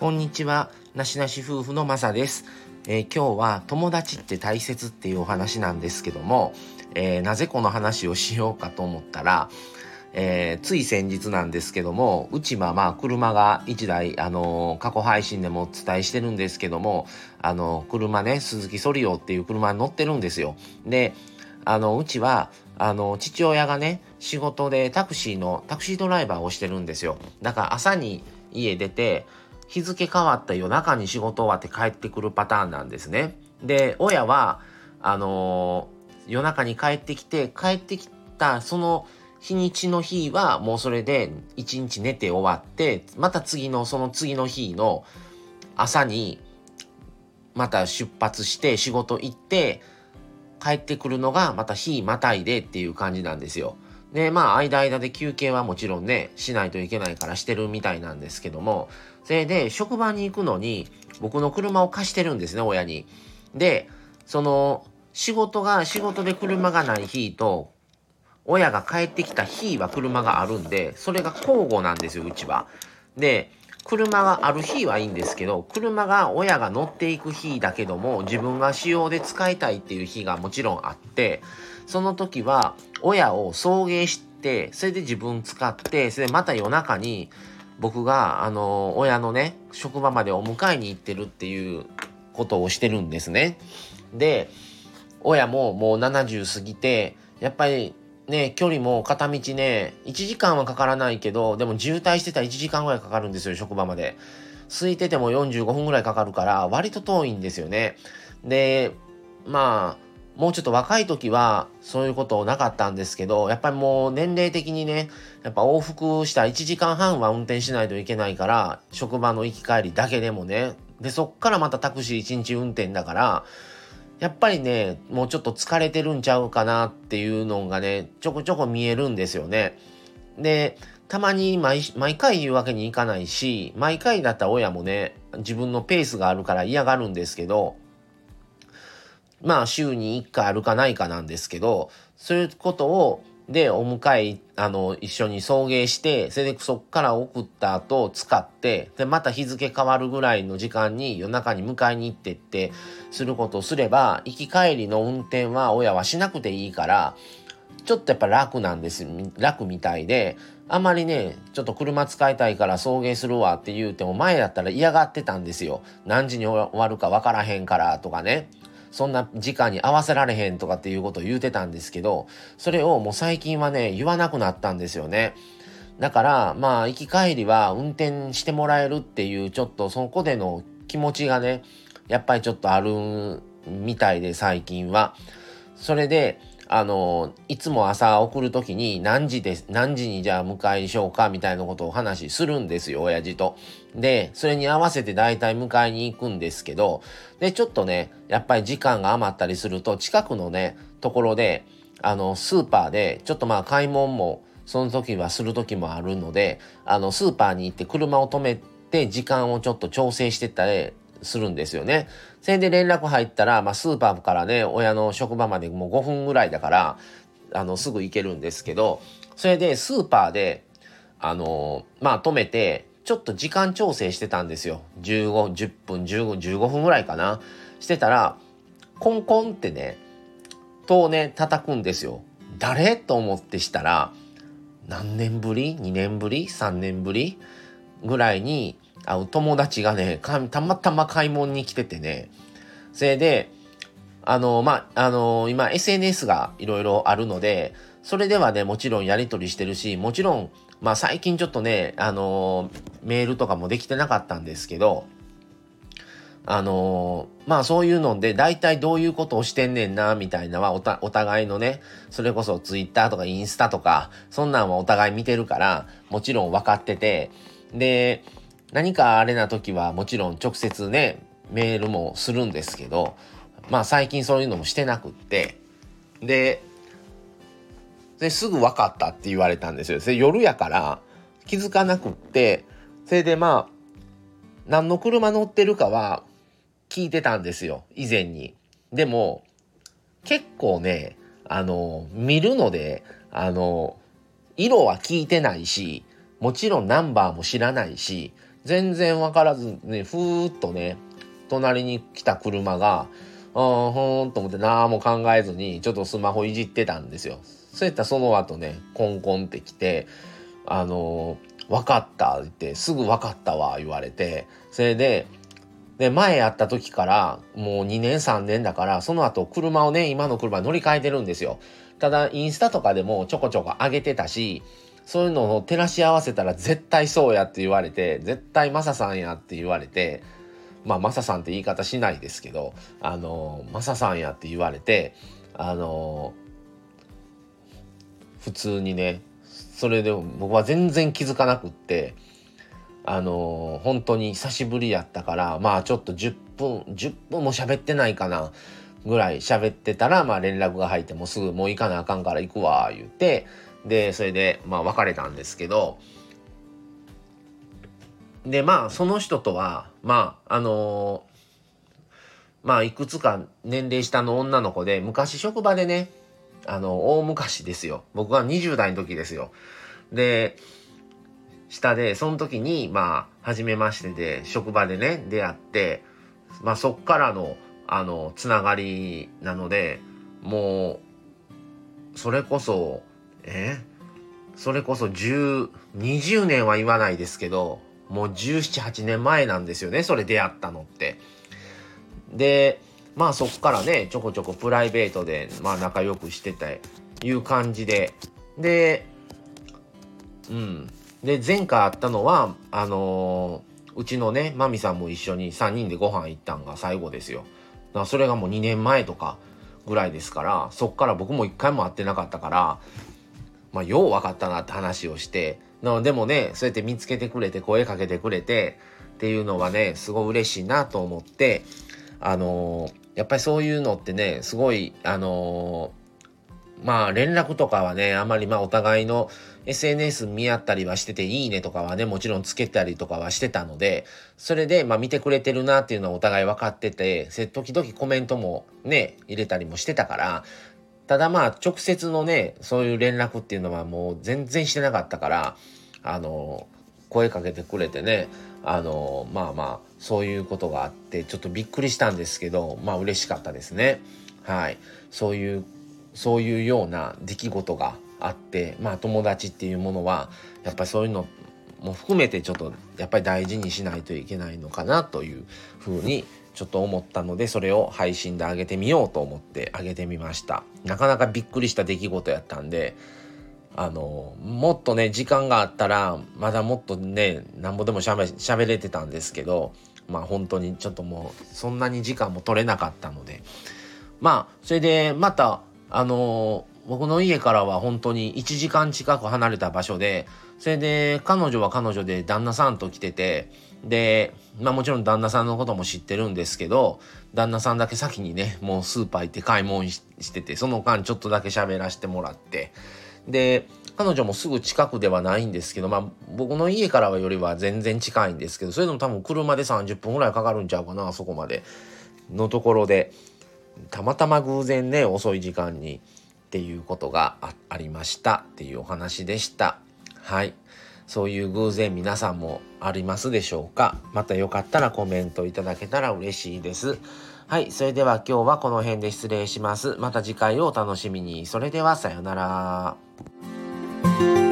こんにちは、なしなし夫婦のまさです、えー、今日は友達って大切っていうお話なんですけども、えー、なぜこの話をしようかと思ったら、えー、つい先日なんですけども、うちはまあ車が1台、あの、過去配信でもお伝えしてるんですけども、あの、車ね、鈴木ソリオっていう車に乗ってるんですよ。で、あの、うちは、あの、父親がね、仕事でタクシーの、タクシードライバーをしてるんですよ。だから朝に家出て、日付変わった夜中に仕事終わって帰ってくるパターンなんですね。で、親は、あのー、夜中に帰ってきて、帰ってきたその日にちの日はもうそれで一日寝て終わって、また次のその次の日の朝にまた出発して仕事行って帰ってくるのがまた日またいでっていう感じなんですよ。で、まあ、間間で休憩はもちろんね、しないといけないからしてるみたいなんですけども、それで、職場に行くのに、僕の車を貸してるんですね、親に。で、その、仕事が、仕事で車がない日と、親が帰ってきた日は車があるんで、それが交互なんですよ、うちは。で、車がある日はいいんですけど、車が親が乗っていく日だけども、自分が使用で使いたいっていう日がもちろんあって、その時は親を送迎して、それで自分使って、それでまた夜中に僕が、あの、親のね、職場までお迎えに行ってるっていうことをしてるんですね。で、親ももう70過ぎて、やっぱりね、距離も片道ね、1時間はかからないけど、でも渋滞してたら1時間ぐらいかかるんですよ、職場まで。空いてても45分ぐらいかかるから、割と遠いんですよね。で、まあ、もうちょっと若い時はそういうことなかったんですけど、やっぱりもう年齢的にね、やっぱ往復した1時間半は運転しないといけないから、職場の行き帰りだけでもね。で、そっからまたタクシー1日運転だから、やっぱりね、もうちょっと疲れてるんちゃうかなっていうのがね、ちょこちょこ見えるんですよね。で、たまに毎回言うわけにいかないし、毎回だった親もね、自分のペースがあるから嫌がるんですけど、まあ週に1回あるかないかなんですけど、そういうことをで、お迎え、あの、一緒に送迎して、それでそっから送った後使って、で、また日付変わるぐらいの時間に夜中に迎えに行ってって、することをすれば、行き帰りの運転は親はしなくていいから、ちょっとやっぱ楽なんです。楽みたいで、あんまりね、ちょっと車使いたいから送迎するわって言うても前だったら嫌がってたんですよ。何時に終わるかわからへんからとかね。そんな時間に合わせられへんとかっていうことを言うてたんですけど、それをもう最近はね、言わなくなったんですよね。だから、まあ、行き帰りは運転してもらえるっていう、ちょっとそこでの気持ちがね、やっぱりちょっとあるみたいで、最近は。それで、あの、いつも朝送るときに何時で、何時にじゃあ迎えにしようかみたいなことをお話しするんですよ、親父と。で、それに合わせて大体迎えに行くんですけど、で、ちょっとね、やっぱり時間が余ったりすると、近くのね、ところで、あの、スーパーで、ちょっとまあ買い物も、その時はする時もあるので、あの、スーパーに行って車を止めて、時間をちょっと調整してたりするんですよね。それで連絡入ったら、まあ、スーパーからね、親の職場までもう5分ぐらいだから、あの、すぐ行けるんですけど、それでスーパーで、あのまあ、止めて、ちょっと時間調整してたんですよ。15、10分、15、15分ぐらいかな。してたら、コンコンってね、戸をね、叩くんですよ。誰？と思ってしたら、何年ぶり ?2 年ぶり ?3 年ぶり？ぐらいに、会う友達がね、たまたま買い物に来ててね、それで、あの、まあ、あの、今 SNS がいろいろあるので、それではね、もちろんやり取りしてるし、もちろん、まあ最近ちょっとね、あの、メールとかもできてなかったんですけど、あのまあそういうので、大体どういうことをしてんねんな、みたいなはおお互いのね、それこそ Twitter とかインスタとか、そんなんはお互い見てるから、もちろん分かってて、で、何かあれな時はもちろん直接ね、メールもするんですけど、まあ最近そういうのもしてなくって、で、ですぐ分かったって言われたんですよ。それ夜やから気づかなくって、それでまあ、何の車乗ってるかは聞いてたんですよ、以前に。でも、結構ね、あの、見るので、あの、色は聞いてないし、もちろんナンバーも知らないし、全然わからずね、ふーっとね、隣に来た車が、あーほーんと思って何も考えずに、ちょっとスマホいじってたんですよ。そういったその後ね、コンコンって来て、あのー、分かったって、すぐ分かったわ、言われて、それで、で、前会った時から、もう2年3年だから、その後車をね、今の車乗り換えてるんですよ。ただ、インスタとかでもちょこちょこ上げてたし、そういうのを照らし合わせたら絶対そうやって言われて、絶対マサさんやって言われて、まあ、マサさんって言い方しないですけど、あの、マサさんやって言われて、あの、普通にね、それで僕は全然気づかなくって、あの本当に久しぶりやったからまあちょっと10分10分も喋ってないかなぐらい喋ってたらまあ連絡が入ってもうすぐもう行かなあかんから行くわ言って。でそれでまあ別れたんですけど。でまあその人とはまああのまあいくつか年齢下の女の子で昔職場でねあの大昔ですよ。僕は20代の時ですよ。で下で、その時に、まあ、初めましてで、職場でね、出会って、まあ、そっからの、あの、つながりなので、もう、それこそ、え？それこそ10、20年は言わないですけど、もう17、8年前なんですよね、それ出会ったのって。で、まあそっからね、ちょこちょこプライベートで、まあ仲良くしてて、いう感じで、で、うん、で前回あったのはあのー、うちのねマミさんも一緒に3人でご飯行ったんが最後ですよ。だからそれがもう2年前とかぐらいですからそっから僕も一回も会ってなかったからまあよう分かったなって話をしてなのでもねそうやって見つけてくれて声かけてくれてっていうのはねすごい嬉しいなと思ってあの、やっぱりそういうのってねすごいあの、まあ連絡とかはねあまりまあお互いの SNS 見合ったりはしてて、いいねとかはね、もちろんつけたりとかはしてたので、それで、まあ見てくれてるなっていうのはお互い分かってて、時々コメントもね、入れたりもしてたから、ただまあ直接のね、そういう連絡っていうのはもう全然してなかったから、あの、声かけてくれてね、あの、まあまあ、そういうことがあって、ちょっとびっくりしたんですけど、まあ嬉しかったですね。はい。そういう、そういうような出来事があってまあ友達っていうものはやっぱりそういうのも含めてちょっとやっぱり大事にしないといけないのかなというふうにちょっと思ったのでそれを配信で上げてみようと思って上げてみましたなかなかびっくりした出来事やったんであのもっとね時間があったらまだもっとねなんぼでもしゃべしゃべれてたんですけどまあ本当にちょっともうそんなに時間も取れなかったので。まあそれでまたあの僕の家からは本当に1時間近く離れた場所で、それで彼女は彼女で旦那さんと来てて、で、まあもちろん旦那さんのことも知ってるんですけど、旦那さんだけ先にね、もうスーパー行って買い物してて、その間ちょっとだけ喋らせてもらって、で、彼女もすぐ近くではないんですけど、まあ僕の家からはよりは全然近いんですけど、それでも多分車で30分ぐらいかかるんちゃうかな、そこまで。のところで、たまたま偶然ね、遅い時間に、っていうことがありましたっていうお話でした。はい。そういう偶然皆さんもありますでしょうか？またよかったらコメントいただけたら嬉しいです。はい。それでは今日はこの辺で失礼します。また次回をお楽しみに。それではさようなら。Thank you.